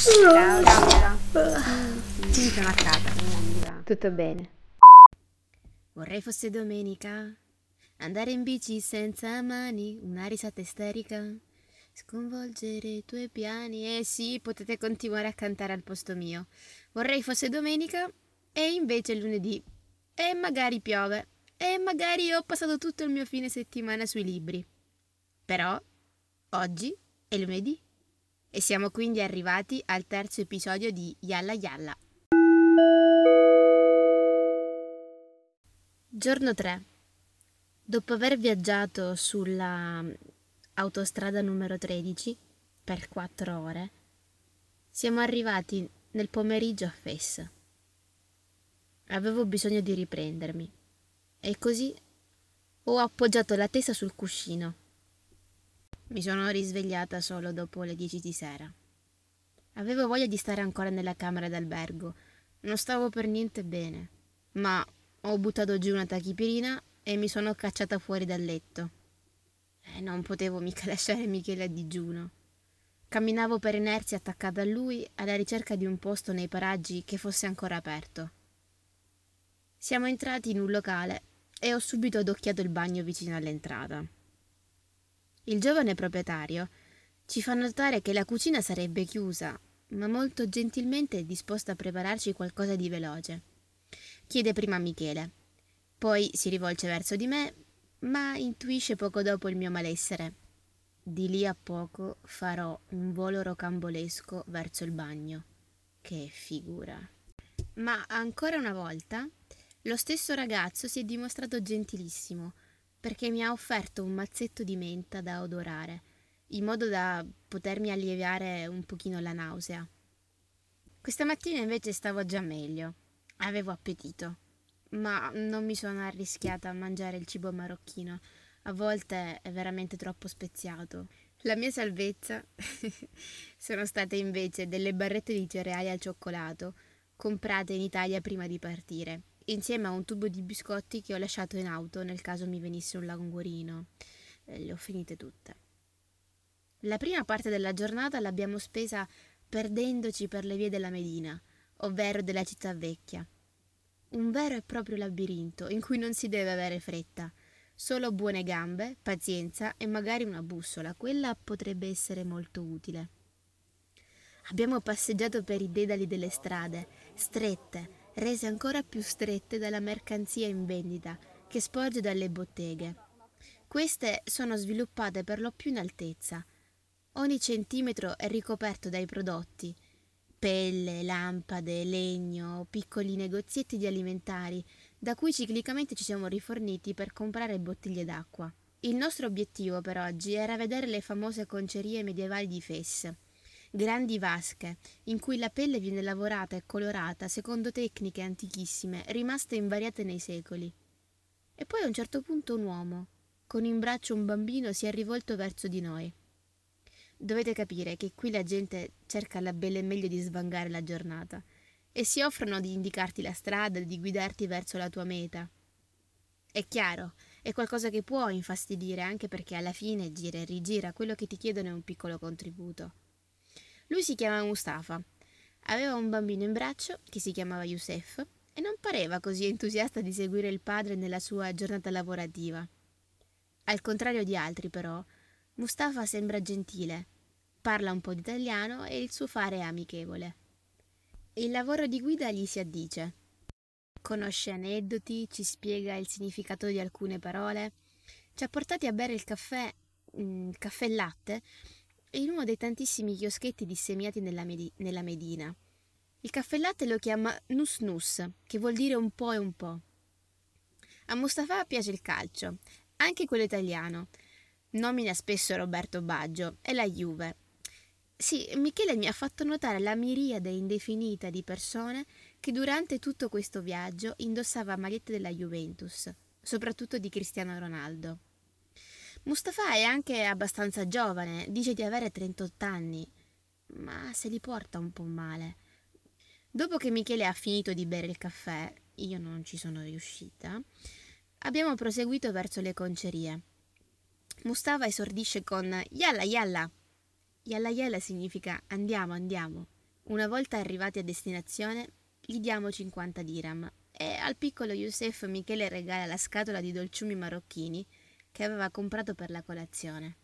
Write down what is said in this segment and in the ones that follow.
Ciao, Laura. Sì, sono a casa. Viva. Tutto bene. Vorrei fosse domenica. Andare in bici senza mani, una risata isterica. Sconvolgere i tuoi piani. Eh sì, potete continuare a cantare al posto mio. Vorrei fosse domenica e invece lunedì. E magari piove. E magari ho passato tutto il mio fine settimana sui libri. Però oggi è lunedì. E siamo quindi arrivati al terzo episodio di Yalla Yalla. Giorno 3. Dopo aver viaggiato sulla autostrada numero 13 per 4 ore, siamo arrivati nel pomeriggio a Fes. Avevo bisogno di riprendermi e così ho appoggiato la testa sul cuscino mi sono risvegliata solo dopo le dieci di sera. Avevo voglia di stare ancora nella camera d'albergo. Non stavo per niente bene, ma ho buttato giù una tachipirina e mi sono cacciata fuori dal letto. E non potevo mica lasciare Michele a digiuno. Camminavo per inerzia attaccata a lui alla ricerca di un posto nei paraggi che fosse ancora aperto. Siamo entrati in un locale e ho subito adocchiato il bagno vicino all'entrata. Il giovane proprietario ci fa notare che la cucina sarebbe chiusa, ma molto gentilmente è disposto a prepararci qualcosa di veloce. Chiede prima a Michele, poi si rivolge verso di me, ma intuisce poco dopo il mio malessere. Di lì a poco farò un volo rocambolesco verso il bagno. Che figura. Ma ancora una volta, lo stesso ragazzo si è dimostrato gentilissimo perché mi ha offerto un mazzetto di menta da odorare, in modo da potermi alleviare un pochino la nausea. Questa mattina invece stavo già meglio, avevo appetito, ma non mi sono arrischiata a mangiare il cibo marocchino, a volte è veramente troppo speziato. La mia salvezza sono state invece delle barrette di cereali al cioccolato, comprate in Italia prima di partire insieme a un tubo di biscotti che ho lasciato in auto nel caso mi venisse un languorino. Eh, le ho finite tutte. La prima parte della giornata l'abbiamo spesa perdendoci per le vie della Medina, ovvero della città vecchia. Un vero e proprio labirinto in cui non si deve avere fretta, solo buone gambe, pazienza e magari una bussola, quella potrebbe essere molto utile. Abbiamo passeggiato per i dedali delle strade, strette, rese ancora più strette dalla mercanzia in vendita che sporge dalle botteghe. Queste sono sviluppate per lo più in altezza. Ogni centimetro è ricoperto dai prodotti pelle, lampade, legno, piccoli negozietti di alimentari, da cui ciclicamente ci siamo riforniti per comprare bottiglie d'acqua. Il nostro obiettivo per oggi era vedere le famose concerie medievali di Fes, grandi vasche, in cui la pelle viene lavorata e colorata secondo tecniche antichissime, rimaste invariate nei secoli. E poi a un certo punto un uomo, con in braccio un bambino, si è rivolto verso di noi. Dovete capire che qui la gente cerca la bella e meglio di svangare la giornata e si offrono di indicarti la strada, di guidarti verso la tua meta. È chiaro, è qualcosa che può infastidire anche perché alla fine gira e rigira quello che ti chiedono è un piccolo contributo. Lui si chiama Mustafa. Aveva un bambino in braccio che si chiamava Youssef e non pareva così entusiasta di seguire il padre nella sua giornata lavorativa. Al contrario di altri, però, Mustafa sembra gentile, parla un po' di italiano e il suo fare è amichevole. Il lavoro di guida gli si addice. Conosce aneddoti, ci spiega il significato di alcune parole, ci ha portati a bere il caffè, mm, il caffè latte in uno dei tantissimi chioschetti disseminati nella, Medi- nella Medina. Il caffè latte lo chiama nus nus, che vuol dire un po' e un po'. A Mustafa piace il calcio, anche quello italiano. Nomina spesso Roberto Baggio e la Juve. Sì, Michele mi ha fatto notare la miriade indefinita di persone che durante tutto questo viaggio indossava magliette della Juventus, soprattutto di Cristiano Ronaldo. Mustafa è anche abbastanza giovane, dice di avere 38 anni, ma se li porta un po' male. Dopo che Michele ha finito di bere il caffè, io non ci sono riuscita, abbiamo proseguito verso le concerie. Mustafa esordisce con Yalla Yalla. Yalla Yalla significa andiamo, andiamo. Una volta arrivati a destinazione, gli diamo 50 dirham e al piccolo Youssef Michele regala la scatola di dolciumi marocchini che aveva comprato per la colazione.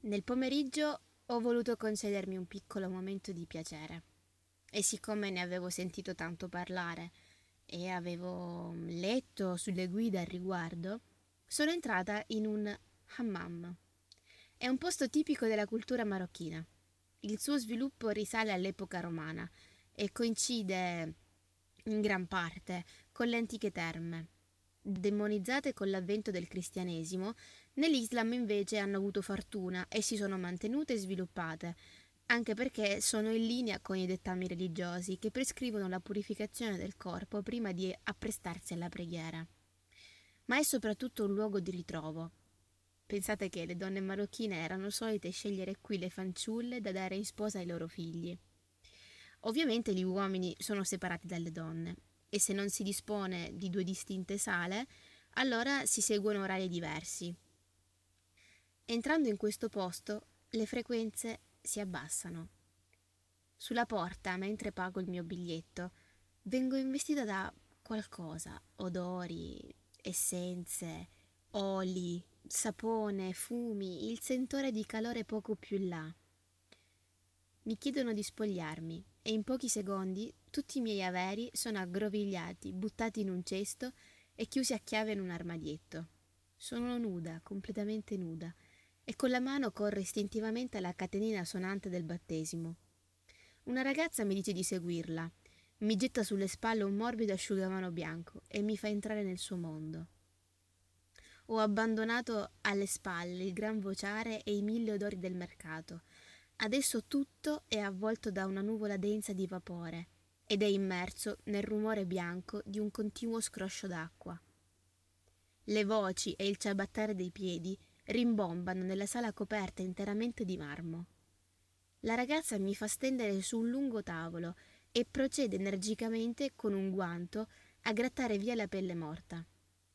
Nel pomeriggio ho voluto concedermi un piccolo momento di piacere e siccome ne avevo sentito tanto parlare e avevo letto sulle guide al riguardo, sono entrata in un hammam. È un posto tipico della cultura marocchina. Il suo sviluppo risale all'epoca romana e coincide in gran parte con le antiche terme. Demonizzate con l'avvento del cristianesimo, nell'Islam invece hanno avuto fortuna e si sono mantenute e sviluppate, anche perché sono in linea con i dettami religiosi che prescrivono la purificazione del corpo prima di apprestarsi alla preghiera. Ma è soprattutto un luogo di ritrovo. Pensate che le donne marocchine erano solite scegliere qui le fanciulle da dare in sposa ai loro figli. Ovviamente gli uomini sono separati dalle donne e se non si dispone di due distinte sale, allora si seguono orari diversi. Entrando in questo posto, le frequenze si abbassano. Sulla porta, mentre pago il mio biglietto, vengo investita da qualcosa, odori, essenze, oli, sapone, fumi, il sentore di calore poco più là. Mi chiedono di spogliarmi e in pochi secondi tutti i miei averi sono aggrovigliati, buttati in un cesto e chiusi a chiave in un armadietto. Sono nuda, completamente nuda, e con la mano corro istintivamente alla catenina sonante del battesimo. Una ragazza mi dice di seguirla, mi getta sulle spalle un morbido asciugamano bianco e mi fa entrare nel suo mondo. Ho abbandonato alle spalle il gran vociare e i mille odori del mercato. Adesso tutto è avvolto da una nuvola densa di vapore ed è immerso nel rumore bianco di un continuo scroscio d'acqua. Le voci e il ciabattare dei piedi rimbombano nella sala coperta interamente di marmo. La ragazza mi fa stendere su un lungo tavolo e procede energicamente con un guanto a grattare via la pelle morta.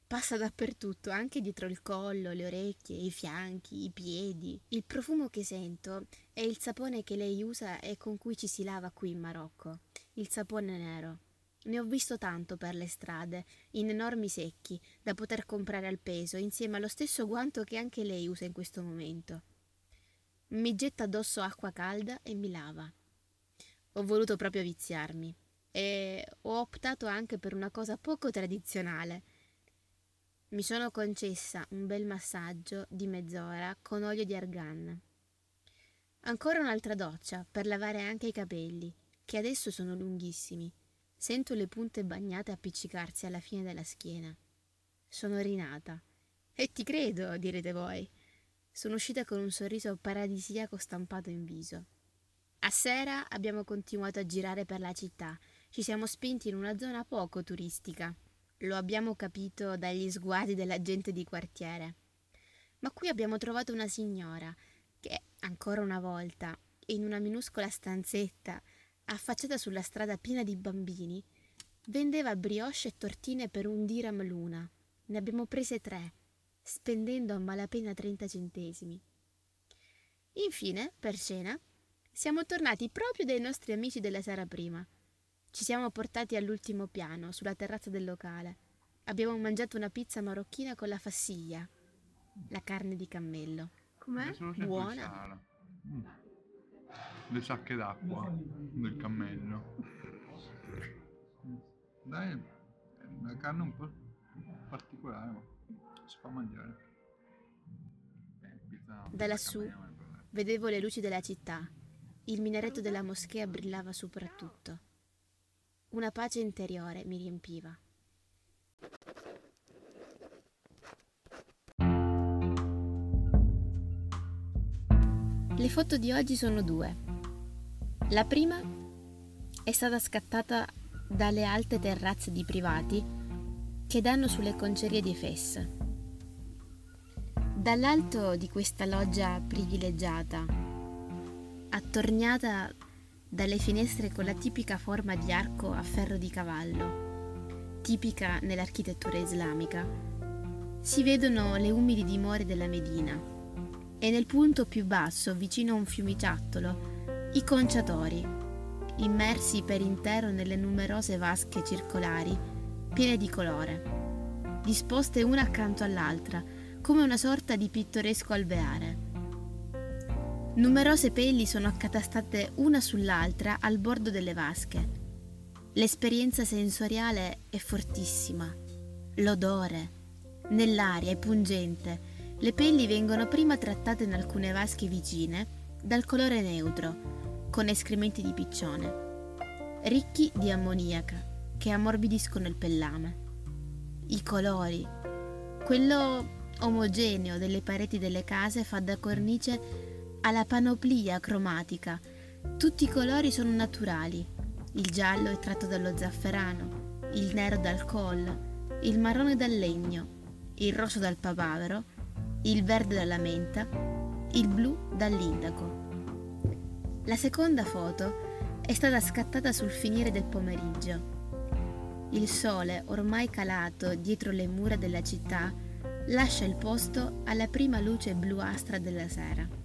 Passa dappertutto, anche dietro il collo, le orecchie, i fianchi, i piedi. Il profumo che sento è il sapone che lei usa e con cui ci si lava qui in Marocco, il sapone nero. Ne ho visto tanto per le strade, in enormi secchi, da poter comprare al peso, insieme allo stesso guanto che anche lei usa in questo momento. Mi getta addosso acqua calda e mi lava. Ho voluto proprio viziarmi e ho optato anche per una cosa poco tradizionale. Mi sono concessa un bel massaggio di mezz'ora con olio di argan. Ancora un'altra doccia per lavare anche i capelli, che adesso sono lunghissimi Sento le punte bagnate appiccicarsi alla fine della schiena. Sono rinata. E ti credo, direte voi. Sono uscita con un sorriso paradisiaco stampato in viso. A sera abbiamo continuato a girare per la città. Ci siamo spinti in una zona poco turistica. Lo abbiamo capito dagli sguardi della gente di quartiere. Ma qui abbiamo trovato una signora che, ancora una volta, in una minuscola stanzetta, affacciata sulla strada piena di bambini, vendeva brioche e tortine per un dirham l'una. Ne abbiamo prese tre, spendendo a malapena 30 centesimi. Infine, per cena, siamo tornati proprio dai nostri amici della sera prima. Ci siamo portati all'ultimo piano, sulla terrazza del locale. Abbiamo mangiato una pizza marocchina con la fassiglia, la carne di cammello. Com'è? Buona. Mm le sacche d'acqua del cammello. Dai, è una carne un po' particolare, ma si fa mangiare. Da lassù vedevo le luci della città. Il minaretto della moschea brillava soprattutto. Una pace interiore mi riempiva. Le foto di oggi sono due. La prima è stata scattata dalle alte terrazze di privati che danno sulle concerie di Fes. Dall'alto di questa loggia privilegiata, attorniata dalle finestre con la tipica forma di arco a ferro di cavallo, tipica nell'architettura islamica, si vedono le umili dimore della Medina e nel punto più basso, vicino a un fiumiciattolo, I conciatori, immersi per intero nelle numerose vasche circolari, piene di colore, disposte una accanto all'altra, come una sorta di pittoresco alveare. Numerose pelli sono accatastate una sull'altra al bordo delle vasche. L'esperienza sensoriale è fortissima. L'odore, nell'aria è pungente. Le pelli vengono prima trattate in alcune vasche vicine dal colore neutro, con escrementi di piccione, ricchi di ammoniaca che ammorbidiscono il pellame. I colori, quello omogeneo delle pareti delle case fa da cornice alla panoplia cromatica. Tutti i colori sono naturali. Il giallo è tratto dallo zafferano, il nero dal col, il marrone dal legno, il rosso dal papavero, il verde dalla menta, il blu dall'indaco. La seconda foto è stata scattata sul finire del pomeriggio. Il sole, ormai calato dietro le mura della città, lascia il posto alla prima luce bluastra della sera.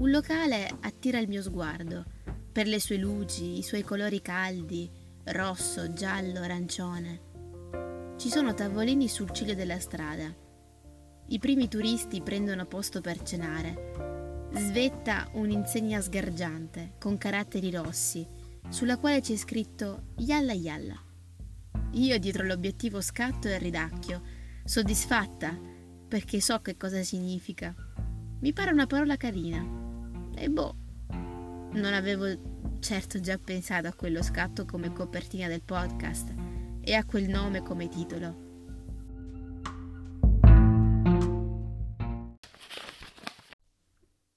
Un locale attira il mio sguardo per le sue luci, i suoi colori caldi, rosso, giallo, arancione. Ci sono tavolini sul ciglio della strada. I primi turisti prendono posto per cenare. Svetta un'insegna sgargiante con caratteri rossi, sulla quale c'è scritto Yalla Yalla. Io dietro l'obiettivo scatto e ridacchio, soddisfatta perché so che cosa significa. Mi pare una parola carina. E boh, non avevo certo già pensato a quello scatto come copertina del podcast e a quel nome come titolo.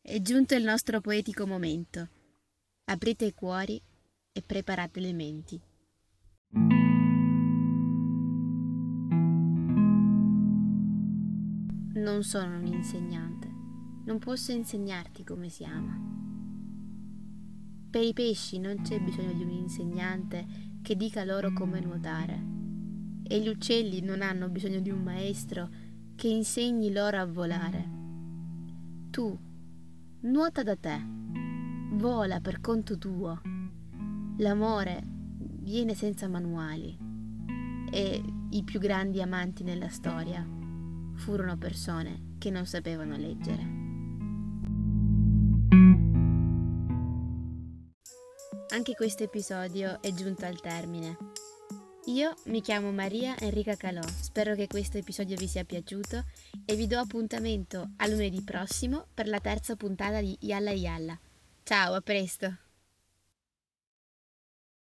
È giunto il nostro poetico momento. Aprite i cuori e preparate le menti. Non sono un insegnante non posso insegnarti come si ama. Per i pesci non c'è bisogno di un insegnante che dica loro come nuotare. E gli uccelli non hanno bisogno di un maestro che insegni loro a volare. Tu, nuota da te, vola per conto tuo. L'amore viene senza manuali e i più grandi amanti nella storia furono persone che non sapevano leggere. Anche questo episodio è giunto al termine. Io mi chiamo Maria Enrica Calò, spero che questo episodio vi sia piaciuto e vi do appuntamento a lunedì prossimo per la terza puntata di Yalla Yalla. Ciao, a presto!